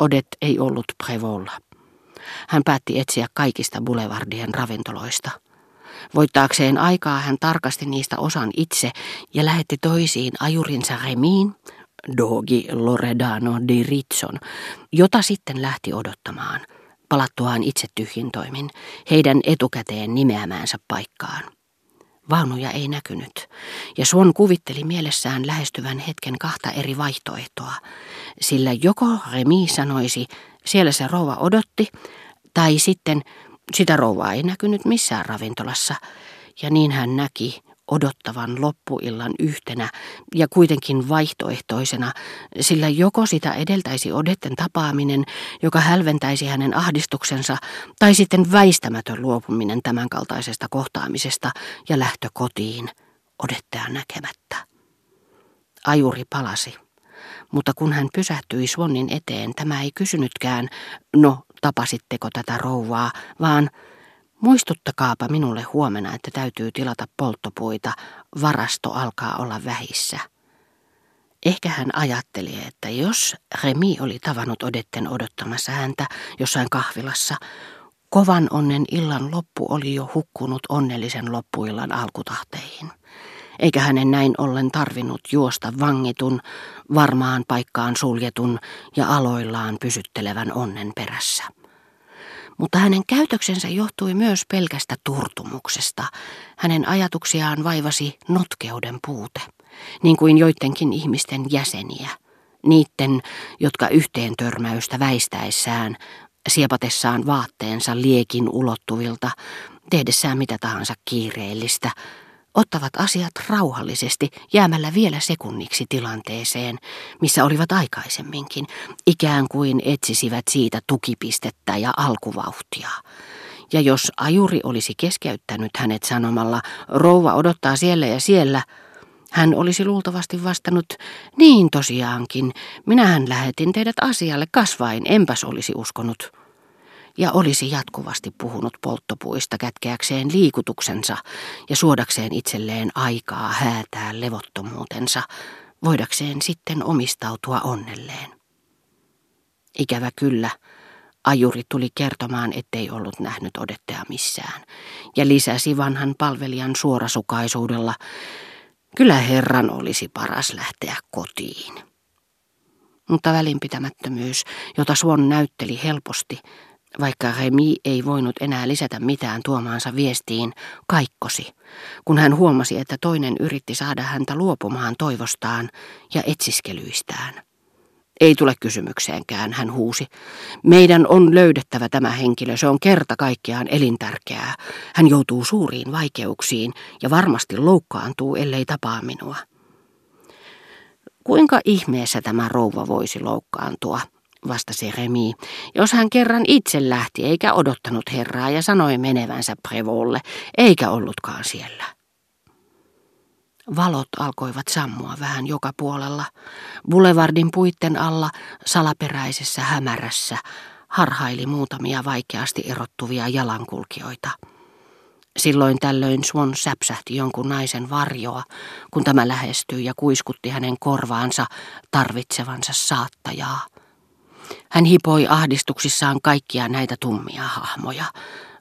Odet ei ollut Prevolla. Hän päätti etsiä kaikista boulevardien ravintoloista. Voittaakseen aikaa hän tarkasti niistä osan itse ja lähetti toisiin ajurinsa Remiin, Dogi Loredano di Ritson, jota sitten lähti odottamaan, palattuaan itse tyhjintoimin, heidän etukäteen nimeämäänsä paikkaan. Vaunuja ei näkynyt, ja Suon kuvitteli mielessään lähestyvän hetken kahta eri vaihtoehtoa, sillä joko Remi sanoisi, siellä se rouva odotti, tai sitten sitä rouvaa ei näkynyt missään ravintolassa, ja niin hän näki, odottavan loppuillan yhtenä ja kuitenkin vaihtoehtoisena, sillä joko sitä edeltäisi odetten tapaaminen, joka hälventäisi hänen ahdistuksensa, tai sitten väistämätön luopuminen tämänkaltaisesta kohtaamisesta ja lähtö kotiin, odettaa näkemättä. Ajuri palasi. Mutta kun hän pysähtyi Swannin eteen, tämä ei kysynytkään, no tapasitteko tätä rouvaa, vaan Muistuttakaapa minulle huomenna, että täytyy tilata polttopuita, varasto alkaa olla vähissä. Ehkä hän ajatteli, että jos Remi oli tavannut Odetten odottamassa häntä jossain kahvilassa, kovan onnen illan loppu oli jo hukkunut onnellisen loppuillan alkutahteihin. Eikä hänen näin ollen tarvinnut juosta vangitun, varmaan paikkaan suljetun ja aloillaan pysyttelevän onnen perässä mutta hänen käytöksensä johtui myös pelkästä turtumuksesta. Hänen ajatuksiaan vaivasi notkeuden puute, niin kuin joidenkin ihmisten jäseniä. Niitten, jotka yhteen törmäystä väistäessään, siepatessaan vaatteensa liekin ulottuvilta, tehdessään mitä tahansa kiireellistä, ottavat asiat rauhallisesti jäämällä vielä sekunniksi tilanteeseen, missä olivat aikaisemminkin, ikään kuin etsisivät siitä tukipistettä ja alkuvauhtia. Ja jos ajuri olisi keskeyttänyt hänet sanomalla, rouva odottaa siellä ja siellä, hän olisi luultavasti vastannut, niin tosiaankin, minähän lähetin teidät asialle kasvain, enpäs olisi uskonut ja olisi jatkuvasti puhunut polttopuista kätkeäkseen liikutuksensa ja suodakseen itselleen aikaa häätää levottomuutensa, voidakseen sitten omistautua onnelleen. Ikävä kyllä, ajuri tuli kertomaan, ettei ollut nähnyt odettea missään, ja lisäsi vanhan palvelijan suorasukaisuudella, kyllä herran olisi paras lähteä kotiin. Mutta välinpitämättömyys, jota Suon näytteli helposti, vaikka Remi ei voinut enää lisätä mitään tuomaansa viestiin, kaikkosi, kun hän huomasi, että toinen yritti saada häntä luopumaan toivostaan ja etsiskelyistään. Ei tule kysymykseenkään, hän huusi. Meidän on löydettävä tämä henkilö, se on kerta kaikkiaan elintärkeää. Hän joutuu suuriin vaikeuksiin ja varmasti loukkaantuu, ellei tapaa minua. Kuinka ihmeessä tämä rouva voisi loukkaantua, vastasi Remi, jos hän kerran itse lähti eikä odottanut herraa ja sanoi menevänsä Prevolle, eikä ollutkaan siellä. Valot alkoivat sammua vähän joka puolella. Boulevardin puitten alla, salaperäisessä hämärässä, harhaili muutamia vaikeasti erottuvia jalankulkijoita. Silloin tällöin Swan säpsähti jonkun naisen varjoa, kun tämä lähestyi ja kuiskutti hänen korvaansa tarvitsevansa saattajaa. Hän hipoi ahdistuksissaan kaikkia näitä tummia hahmoja,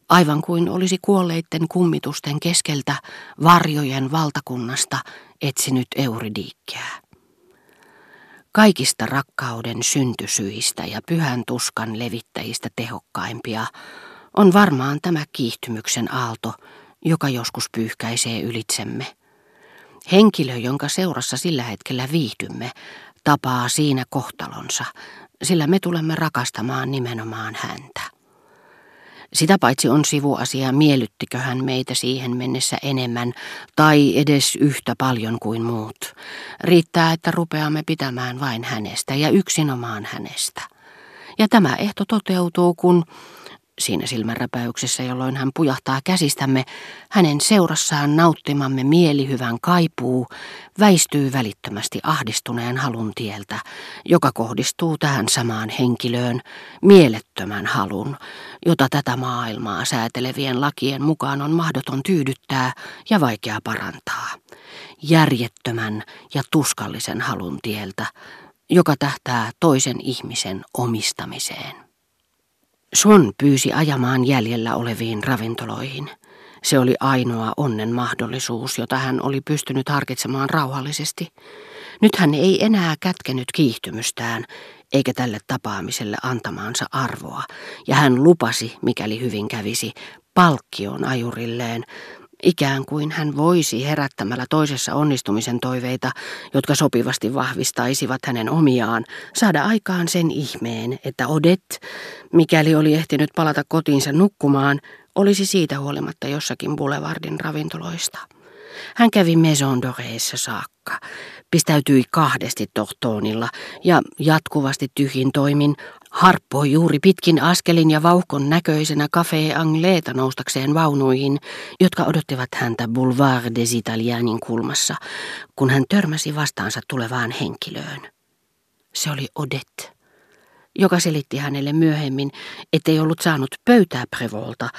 aivan kuin olisi kuolleitten kummitusten keskeltä varjojen valtakunnasta etsinyt Euridiikkeä. Kaikista rakkauden syntysyistä ja pyhän tuskan levittäjistä tehokkaimpia on varmaan tämä kiihtymyksen aalto, joka joskus pyyhkäisee ylitsemme. Henkilö, jonka seurassa sillä hetkellä viihdymme, tapaa siinä kohtalonsa, sillä me tulemme rakastamaan nimenomaan häntä. Sitä paitsi on sivuasia, miellyttikö hän meitä siihen mennessä enemmän tai edes yhtä paljon kuin muut. Riittää, että rupeamme pitämään vain hänestä ja yksinomaan hänestä. Ja tämä ehto toteutuu, kun siinä silmänräpäyksessä, jolloin hän pujahtaa käsistämme, hänen seurassaan nauttimamme mielihyvän kaipuu väistyy välittömästi ahdistuneen halun tieltä, joka kohdistuu tähän samaan henkilöön, mielettömän halun, jota tätä maailmaa säätelevien lakien mukaan on mahdoton tyydyttää ja vaikea parantaa. Järjettömän ja tuskallisen halun tieltä, joka tähtää toisen ihmisen omistamiseen. Swan pyysi ajamaan jäljellä oleviin ravintoloihin. Se oli ainoa onnen mahdollisuus, jota hän oli pystynyt harkitsemaan rauhallisesti. Nyt hän ei enää kätkenyt kiihtymystään, eikä tälle tapaamiselle antamaansa arvoa, ja hän lupasi, mikäli hyvin kävisi, palkkion ajurilleen, ikään kuin hän voisi herättämällä toisessa onnistumisen toiveita, jotka sopivasti vahvistaisivat hänen omiaan, saada aikaan sen ihmeen, että Odet, mikäli oli ehtinyt palata kotiinsa nukkumaan, olisi siitä huolimatta jossakin Boulevardin ravintoloista. Hän kävi Maison Doreissa saakka, pistäytyi kahdesti tohtoonilla ja jatkuvasti tyhjin toimin harppoi juuri pitkin askelin ja vauhkon näköisenä Café Angleeta noustakseen vaunuihin, jotka odottivat häntä Boulevard des Italianin kulmassa, kun hän törmäsi vastaansa tulevaan henkilöön. Se oli Odette joka selitti hänelle myöhemmin, ettei ollut saanut pöytää Prevolta,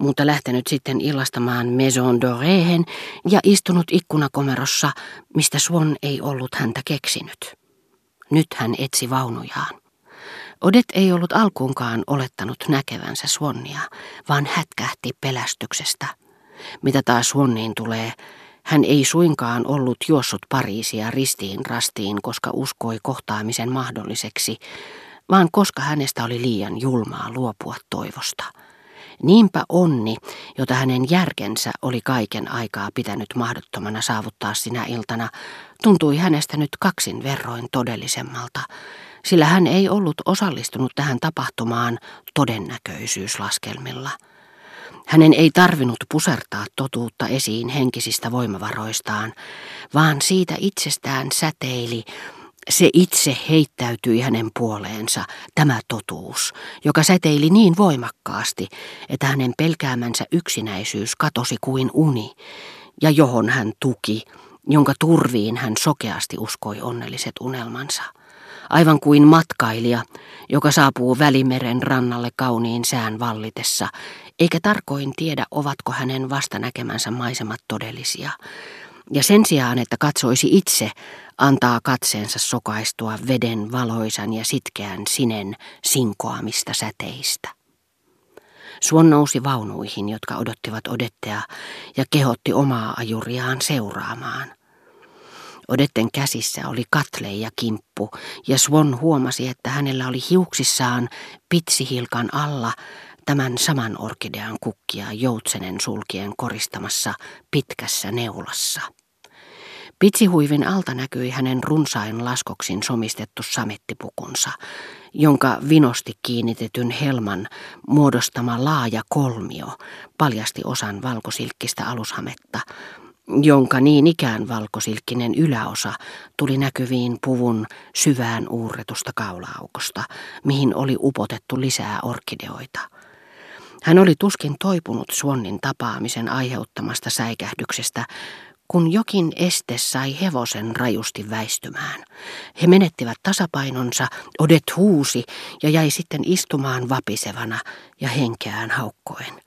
mutta lähtenyt sitten illastamaan Maison Doréhen ja istunut ikkunakomerossa, mistä Swan ei ollut häntä keksinyt. Nyt hän etsi vaunujaan. Odet ei ollut alkuunkaan olettanut näkevänsä Swannia, vaan hätkähti pelästyksestä. Mitä taas Swanniin tulee, hän ei suinkaan ollut juossut Pariisia ristiin rastiin, koska uskoi kohtaamisen mahdolliseksi, vaan koska hänestä oli liian julmaa luopua toivosta. Niinpä onni, jota hänen järkensä oli kaiken aikaa pitänyt mahdottomana saavuttaa sinä iltana, tuntui hänestä nyt kaksin verroin todellisemmalta, sillä hän ei ollut osallistunut tähän tapahtumaan todennäköisyyslaskelmilla. Hänen ei tarvinnut pusertaa totuutta esiin henkisistä voimavaroistaan, vaan siitä itsestään säteili se itse heittäytyi hänen puoleensa, tämä totuus, joka säteili niin voimakkaasti, että hänen pelkäämänsä yksinäisyys katosi kuin uni, ja johon hän tuki, jonka turviin hän sokeasti uskoi onnelliset unelmansa. Aivan kuin matkailija, joka saapuu Välimeren rannalle kauniin sään vallitessa, eikä tarkoin tiedä, ovatko hänen vastanäkemänsä maisemat todellisia, ja sen sijaan, että katsoisi itse, antaa katseensa sokaistua veden valoisan ja sitkeän sinen sinkoamista säteistä. Suon nousi vaunuihin, jotka odottivat Odettea, ja kehotti omaa ajuriaan seuraamaan. Odetten käsissä oli katle ja kimppu, ja Swan huomasi, että hänellä oli hiuksissaan pitsihilkan alla tämän saman orkidean kukkia joutsenen sulkien koristamassa pitkässä neulassa. Pitsihuivin alta näkyi hänen runsain laskoksin somistettu samettipukunsa, jonka vinosti kiinnitetyn helman muodostama laaja kolmio paljasti osan valkosilkkistä alushametta, jonka niin ikään valkosilkkinen yläosa tuli näkyviin puvun syvään uurretusta kaulaaukosta, mihin oli upotettu lisää orkideoita. Hän oli tuskin toipunut Suonnin tapaamisen aiheuttamasta säikähdyksestä, kun jokin este sai hevosen rajusti väistymään. He menettivät tasapainonsa, Odet huusi ja jäi sitten istumaan vapisevana ja henkeään haukkoen.